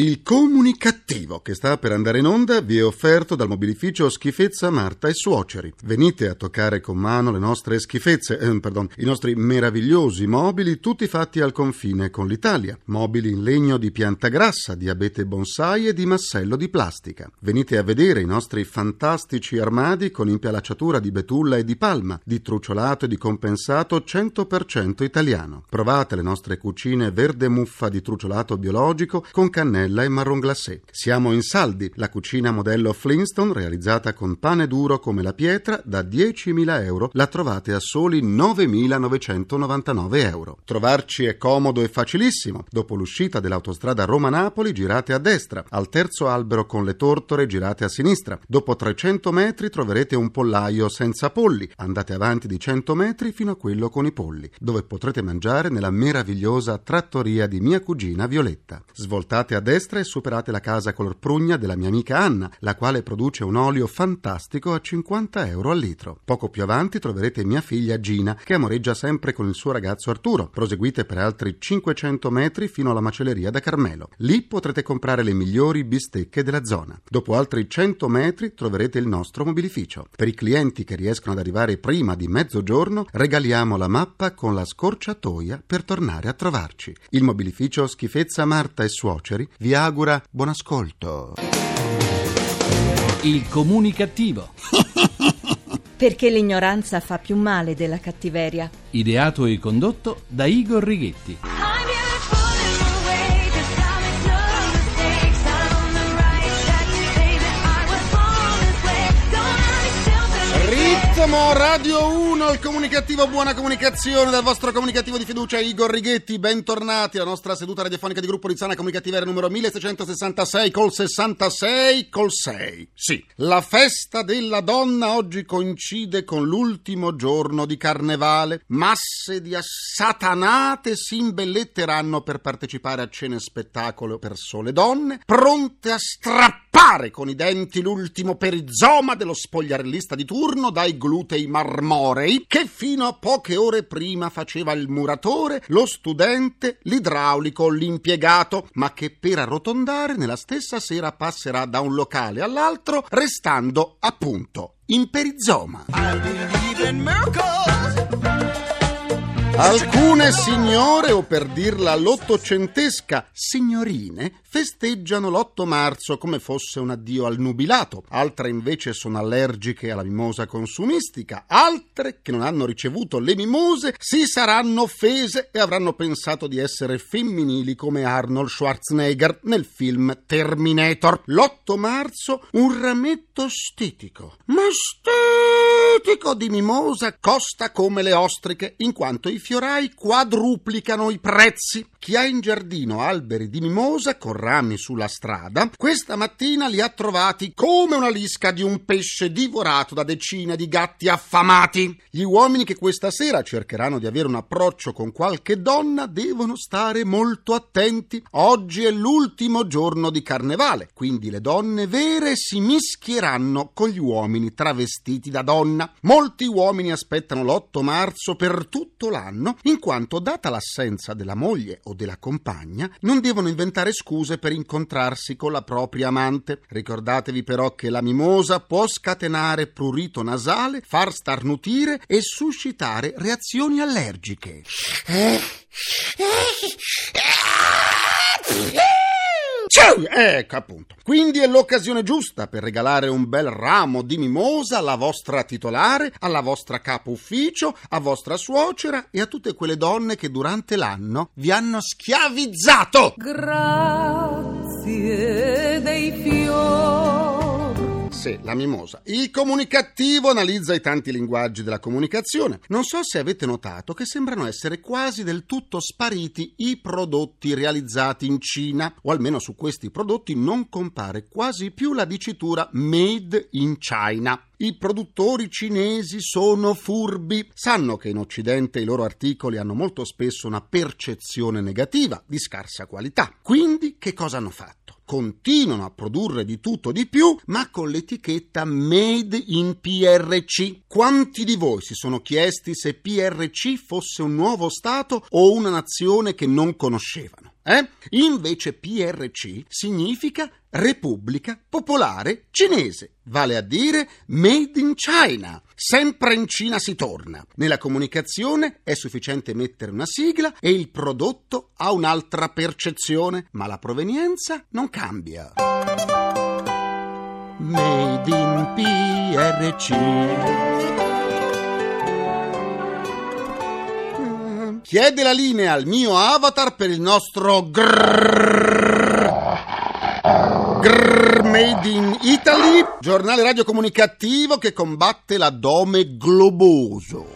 Il comunicativo che sta per andare in onda vi è offerto dal mobilificio Schifezza Marta e Suoceri. Venite a toccare con mano le nostre schifezze, eh, pardon, i nostri meravigliosi mobili, tutti fatti al confine con l'Italia. Mobili in legno di pianta grassa, di abete bonsai e di massello di plastica. Venite a vedere i nostri fantastici armadi con impialacciatura di betulla e di palma, di truciolato e di compensato 100% italiano. Provate le nostre cucine verde muffa di truciolato biologico con cannella cannella e marron glacé. Siamo in saldi, la cucina modello Flintstone realizzata con pane duro come la pietra da 10.000 euro la trovate a soli 9.999 euro. Trovarci è comodo e facilissimo. Dopo l'uscita dell'autostrada Roma-Napoli girate a destra, al terzo albero con le tortore girate a sinistra. Dopo 300 metri troverete un pollaio senza polli. Andate avanti di 100 metri fino a quello con i polli, dove potrete mangiare nella meravigliosa trattoria di mia cugina Violetta. Svoltate a destra destra e superate la casa color prugna della mia amica Anna, la quale produce un olio fantastico a 50 euro al litro. Poco più avanti troverete mia figlia Gina, che amoreggia sempre con il suo ragazzo Arturo. Proseguite per altri 500 metri fino alla macelleria da Carmelo. Lì potrete comprare le migliori bistecche della zona. Dopo altri 100 metri troverete il nostro mobilificio. Per i clienti che riescono ad arrivare prima di mezzogiorno, regaliamo la mappa con la scorciatoia per tornare a trovarci. Il mobilificio Schifezza Marta e Suoceri vi augura buon ascolto. Il comunicativo. Perché l'ignoranza fa più male della cattiveria. Ideato e condotto da Igor Righetti. Ritmo Radio 1, il comunicativo Buona Comunicazione dal vostro comunicativo di fiducia Igor Righetti, bentornati alla nostra seduta radiofonica di gruppo Rizzana Comunicativa numero 1666 col 66 col 6. Sì, la festa della donna oggi coincide con l'ultimo giorno di carnevale. Masse di assatanate si imbelletteranno per partecipare a cene spettacolo per sole donne, pronte a strappare con i denti l'ultimo perizoma dello spogliarellista di turno dai glutei marmorei che fino a poche ore prima faceva il muratore, lo studente, l'idraulico, l'impiegato, ma che per arrotondare nella stessa sera passerà da un locale all'altro, restando appunto in perizoma. Alcune signore, o per dirla all'ottocentesca, signorine, festeggiano l'8 marzo come fosse un addio al nubilato, altre invece sono allergiche alla mimosa consumistica, altre che non hanno ricevuto le mimose si saranno offese e avranno pensato di essere femminili come Arnold Schwarzenegger nel film Terminator. L'8 marzo un rametto stitico, ma stitico di mimosa costa come le ostriche, in quanto i fiorai quadruplicano i prezzi. Chi ha in giardino alberi di mimosa con rami sulla strada, questa mattina li ha trovati come una lisca di un pesce divorato da decine di gatti affamati. Gli uomini che questa sera cercheranno di avere un approccio con qualche donna devono stare molto attenti. Oggi è l'ultimo giorno di carnevale, quindi le donne vere si mischieranno con gli uomini travestiti da donna. Molti uomini aspettano l'8 marzo per tutto l'anno, in quanto data l'assenza della moglie o della compagna, non devono inventare scuse per incontrarsi con la propria amante. Ricordatevi però che la mimosa può scatenare prurito nasale, far starnutire e suscitare reazioni allergiche. Ecco appunto. Quindi è l'occasione giusta per regalare un bel ramo di mimosa alla vostra titolare, alla vostra capo ufficio, a vostra suocera e a tutte quelle donne che durante l'anno vi hanno schiavizzato. Grazie dei fiori sé, la mimosa. Il comunicativo analizza i tanti linguaggi della comunicazione. Non so se avete notato che sembrano essere quasi del tutto spariti i prodotti realizzati in Cina, o almeno su questi prodotti non compare quasi più la dicitura Made in China. I produttori cinesi sono furbi, sanno che in Occidente i loro articoli hanno molto spesso una percezione negativa di scarsa qualità. Quindi che cosa hanno fatto? continuano a produrre di tutto di più, ma con l'etichetta Made in PRC. Quanti di voi si sono chiesti se PRC fosse un nuovo Stato o una nazione che non conoscevano? Eh? Invece PRC significa Repubblica Popolare Cinese, vale a dire Made in China. Sempre in Cina si torna. Nella comunicazione è sufficiente mettere una sigla e il prodotto ha un'altra percezione, ma la provenienza non cambia. Made in PRC. Chiede la linea al mio avatar per il nostro grrrr, grrrr Made in Italy, giornale radiocomunicativo che combatte l'addome globoso.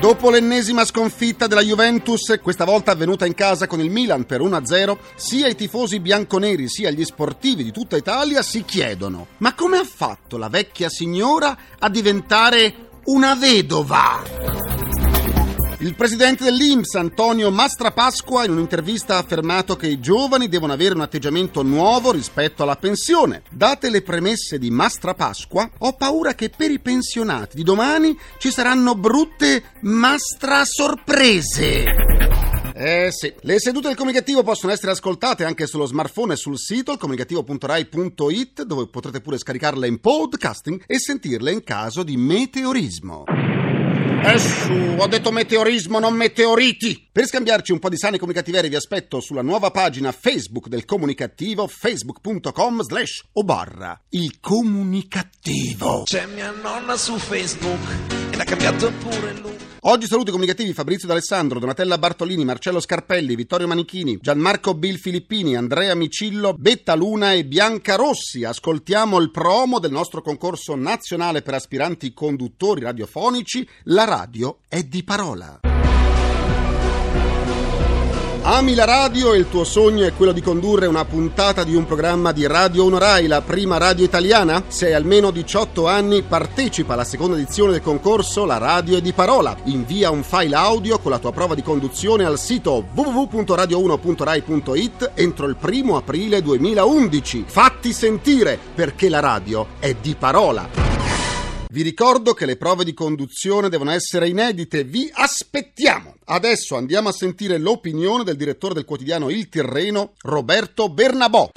Dopo l'ennesima sconfitta della Juventus, questa volta avvenuta in casa con il Milan per 1-0, sia i tifosi bianconeri sia gli sportivi di tutta Italia si chiedono: ma come ha fatto la vecchia signora a diventare una vedova? Il presidente dell'Inps, Antonio Mastrapasqua, in un'intervista ha affermato che i giovani devono avere un atteggiamento nuovo rispetto alla pensione. Date le premesse di Mastrapasqua, ho paura che per i pensionati di domani ci saranno brutte mastra sorprese. Eh sì, le sedute del comunicativo possono essere ascoltate anche sullo smartphone e sul sito comunicativo.rai.it dove potrete pure scaricarle in podcasting e sentirle in caso di meteorismo. Eh su, ho detto meteorismo, non meteoriti! Per scambiarci un po' di sani comunicativieri vi aspetto sulla nuova pagina Facebook del comunicativo facebook.com slash o barra il comunicativo. C'è mia nonna su Facebook ed ha cambiato pure look. Oggi saluti comunicativi Fabrizio D'Alessandro, Donatella Bartolini, Marcello Scarpelli, Vittorio Manichini, Gianmarco Bill Filippini, Andrea Micillo, Betta Luna e Bianca Rossi. Ascoltiamo il promo del nostro concorso nazionale per aspiranti conduttori radiofonici. La radio è di parola. Ami la radio e il tuo sogno è quello di condurre una puntata di un programma di Radio Onorai, la prima radio italiana? Se hai almeno 18 anni, partecipa alla seconda edizione del concorso La radio è di parola. Invia un file audio con la tua prova di conduzione al sito www.radio1.rai.it entro il primo aprile 2011. Fatti sentire perché la radio è di parola. Vi ricordo che le prove di conduzione devono essere inedite, vi aspettiamo! Adesso andiamo a sentire l'opinione del direttore del quotidiano Il Tirreno, Roberto Bernabò.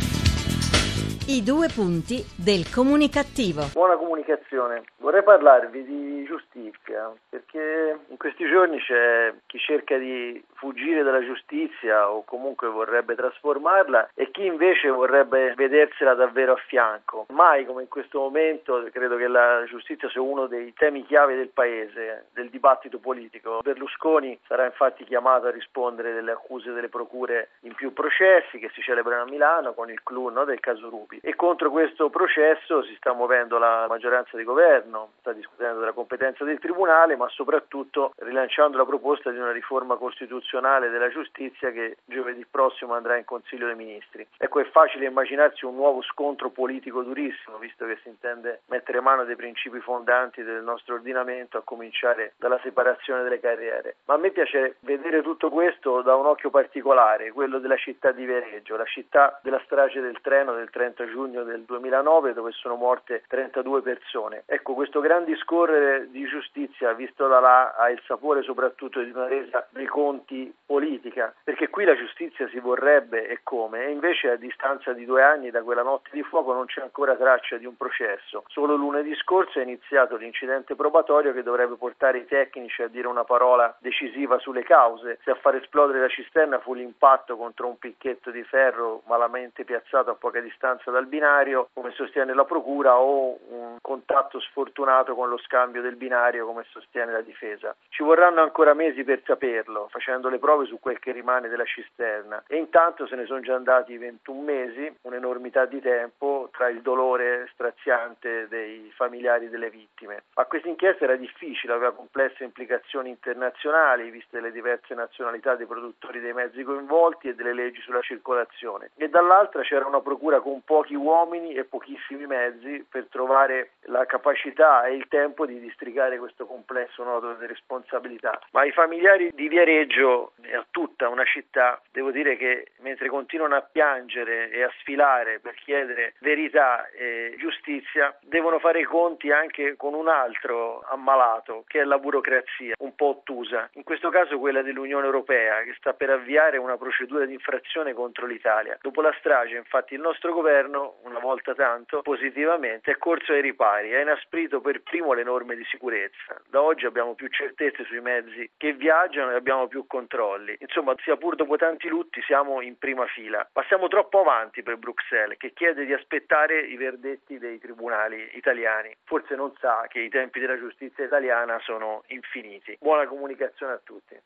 I due punti del comunicativo. Buona comunicazione. Vorrei parlarvi di giustizia, perché in questi giorni c'è chi cerca di fuggire dalla giustizia o comunque vorrebbe trasformarla e chi invece vorrebbe vedersela davvero a fianco. Mai come in questo momento credo che la giustizia sia uno dei temi chiave del paese, del dibattito politico. Berlusconi sarà infatti chiamato a rispondere delle accuse delle procure in più processi che si celebrano a Milano con il clou no, del caso Rubi e contro questo processo si sta muovendo la maggioranza di governo, sta discutendo della competenza del Tribunale ma soprattutto rilanciando la proposta di una riforma costituzionale della giustizia che giovedì prossimo andrà in Consiglio dei Ministri. Ecco è facile immaginarsi un nuovo scontro politico durissimo visto che si intende mettere mano dei principi fondanti del nostro ordinamento a cominciare dalla separazione delle carriere. Ma a me piace vedere tutto questo da un occhio particolare, quello della città di Viareggio, la città della strage del treno del 30 giugno del 2009 dove sono morte 32 persone. Ecco, questo gran discorrere di giustizia visto da là ha il sapore soprattutto di una resa dei conti politica, perché qui la giustizia si vorrebbe e come, e invece a distanza di due anni da quella notte di fuoco non c'è ancora traccia di un processo. Solo lunedì scorso è iniziato l'incidente probatorio che dovrebbe portare i tecnici a dire una parola decisiva sulle cause. Se a far esplodere la cisterna fu l'impatto contro un picchetto di ferro malamente piazzato a poca distanza dal binario, come sostiene la procura, o un contatto sfortunato con lo scambio del binario, come sostiene la difesa. Ci vorranno ancora mesi per saperlo, facendo le prove su quel che rimane della cisterna. E intanto se ne sono già andati 21 mesi, un'enormità di tempo tra il dolore straziante dei familiari delle vittime. A questa inchiesta era difficile, aveva complesse implicazioni internazionali, viste le diverse nazionalità dei produttori dei mezzi coinvolti e delle leggi sulla circolazione. E dall'altra c'era una procura con pochi pochi uomini e pochissimi mezzi per trovare la capacità e il tempo di districare questo complesso nodo di responsabilità. Ma i familiari di Viareggio e a tutta una città, devo dire che mentre continuano a piangere e a sfilare per chiedere verità e giustizia, devono fare i conti anche con un altro ammalato che è la burocrazia, un po' ottusa, in questo caso quella dell'Unione Europea che sta per avviare una procedura di infrazione contro l'Italia. Dopo la strage, infatti, il nostro governo, una volta tanto, positivamente è corso ai ripari, ha inasprito per primo le norme di sicurezza. Da oggi abbiamo più certezze sui mezzi che viaggiano e abbiamo più controlli. Insomma, sia pur dopo tanti lutti siamo in prima fila. Ma siamo troppo avanti per Bruxelles che chiede di aspettare i verdetti dei tribunali italiani. Forse non sa che i tempi della giustizia italiana sono infiniti. Buona comunicazione a tutti.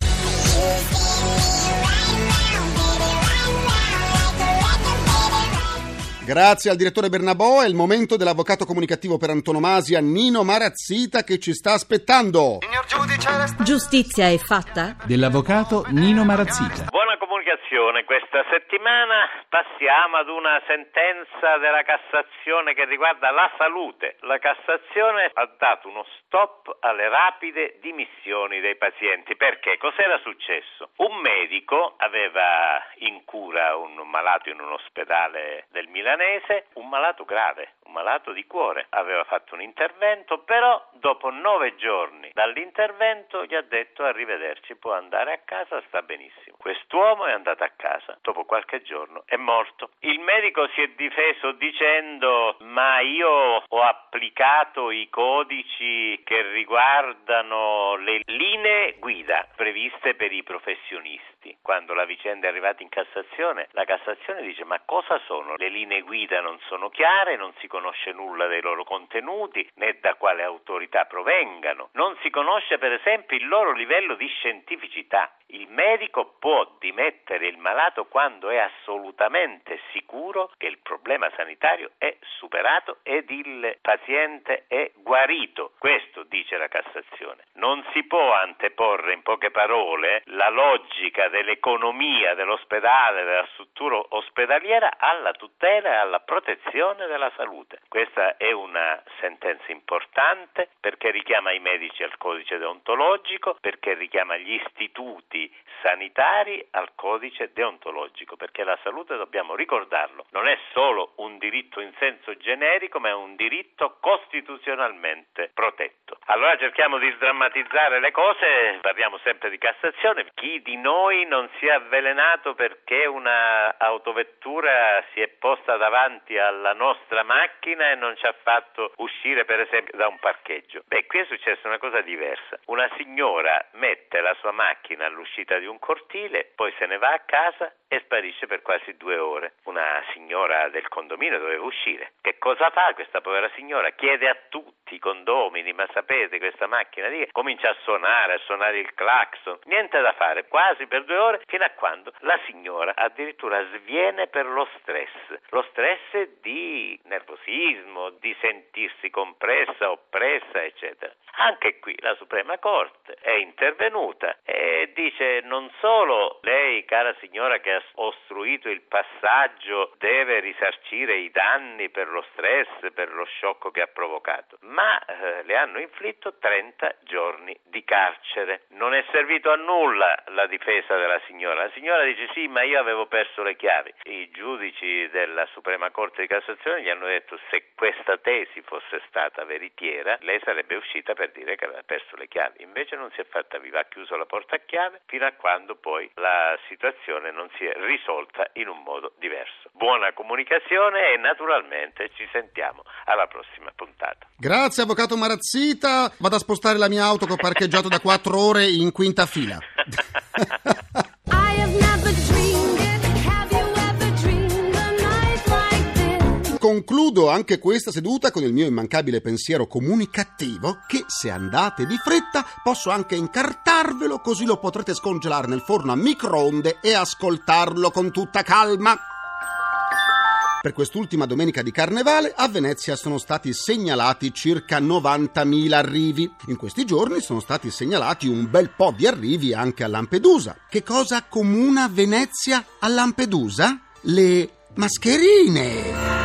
Grazie al direttore Bernabò, è il momento dell'avvocato comunicativo per antonomasia Nino Marazzita che ci sta aspettando. Giustizia è fatta? Dell'avvocato Nino Marazzita. Buona comunicazione, questa settimana passiamo ad una sentenza della Cassazione che riguarda la salute. La Cassazione ha dato uno stop alle rapide dimissioni dei pazienti. Perché? Cos'era successo? Un medico aveva in cura un malato in un ospedale del Milanese, un malato grave, un malato di cuore. Aveva fatto un intervento, però dopo nove giorni dall'intervento gli ha detto arrivederci, può andare a casa, sta benissimo. Quest'uomo è andato a casa, dopo qualche giorno è morto. Il medico si è difeso dicendo ma io ho applicato i codici che riguardano le linee guida previste per i professionisti. Quando la vicenda è arrivata in Cassazione, la Cassazione dice ma cosa sono? Le linee guida non sono chiare, non si conosce nulla dei loro contenuti né da quale autorità provengano. Non si conosce per esempio il loro livello di scientificità. Il medico può dimettere il malato quando è assolutamente sicuro che il problema sanitario è superato ed il paziente è guarito. Questo dice la Cassazione. Non si può anteporre in poche parole la logica dell'economia dell'ospedale, della struttura ospedaliera alla tutela e alla protezione della salute. Questa è una sentenza importante perché richiama i medici al codice deontologico, perché richiama gli istituti sanitari al codice deontologico, perché la salute, dobbiamo ricordarlo, non è solo un diritto in senso generico, ma è un diritto costituzionalmente protetto. Allora cerchiamo di sdrammatizzare le cose, parliamo sempre di Cassazione. Chi di noi non si è avvelenato perché una autovettura si è posta davanti alla nostra macchina e non ci ha fatto uscire per esempio da un parcheggio? Beh, qui è successa una cosa diversa. Una signora mette la sua macchina all'uscita di un cortile, poi se ne va a casa e sparisce per quasi due ore. Una signora del condominio doveva uscire. Che cosa fa questa povera signora? Chiede a tutti i condomini, ma sapete questa macchina di... comincia a suonare, a suonare il clacson, niente da fare, quasi per due ore, fino a quando la signora addirittura sviene per lo stress, lo stress di nervosismo, di sentirsi compressa, oppressa, eccetera. Anche qui la Suprema Corte è intervenuta e dice non solo lei, cara signora che ha ostruito il passaggio, deve risarcire i danni per lo stress, per lo sciocco che ha provocato, ma eh, le hanno inflitto 30 giorni di carcere. Non è servito a nulla la difesa della signora. La signora dice sì, ma io avevo perso le chiavi. I giudici della Suprema Corte di Cassazione gli hanno detto se questa tesi fosse stata veritiera, lei sarebbe uscita per dire che aveva perso le chiavi. Invece non si è fatta viva, ha chiuso la porta a chiave fino a quando poi la situazione non si è risolta in un modo diverso. Buona comunicazione e naturalmente ci sentiamo alla prossima puntata. Grazie avvocato Marazzita, vado a spostare la mia auto che ho parcheggiato da quattro ore in quinta fila. Concludo anche questa seduta con il mio immancabile pensiero comunicativo che se andate di fretta posso anche incartarvelo così lo potrete scongelare nel forno a microonde e ascoltarlo con tutta calma. Per quest'ultima domenica di carnevale a Venezia sono stati segnalati circa 90.000 arrivi. In questi giorni sono stati segnalati un bel po' di arrivi anche a Lampedusa. Che cosa accomuna Venezia a Lampedusa? Le mascherine!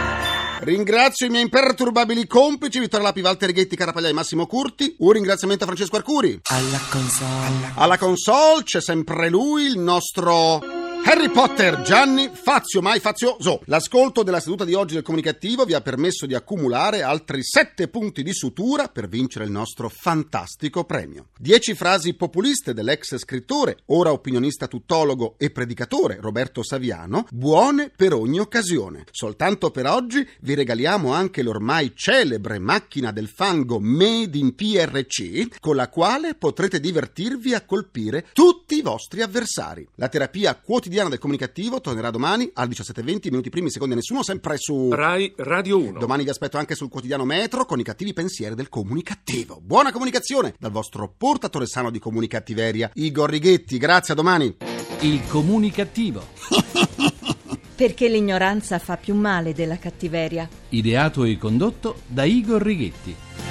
Ringrazio i miei imperturbabili complici Vittorio Lapi, Walter Righetti, Carapagliai, Massimo Curti. Un ringraziamento a Francesco Arcuri. Alla console. Alla console c'è sempre lui, il nostro Harry Potter Gianni Fazio, mai fazioso. L'ascolto della seduta di oggi del comunicativo vi ha permesso di accumulare altri sette punti di sutura per vincere il nostro fantastico premio. Dieci frasi populiste dell'ex scrittore, ora opinionista tuttologo e predicatore Roberto Saviano, buone per ogni occasione. Soltanto per oggi vi regaliamo anche l'ormai celebre macchina del fango Made in PRC, con la quale potrete divertirvi a colpire tutti i vostri avversari. La terapia quotidiana del comunicativo tornerà domani alle 17.20 minuti primi secondi a nessuno, sempre su Rai Radio 1. Domani vi aspetto anche sul quotidiano Metro con i cattivi pensieri del comunicativo. Buona comunicazione dal vostro portatore sano di comunicattiveria, Igor Righetti. Grazie, a domani. Il comunicativo. Perché l'ignoranza fa più male della cattiveria. Ideato e condotto da Igor Righetti.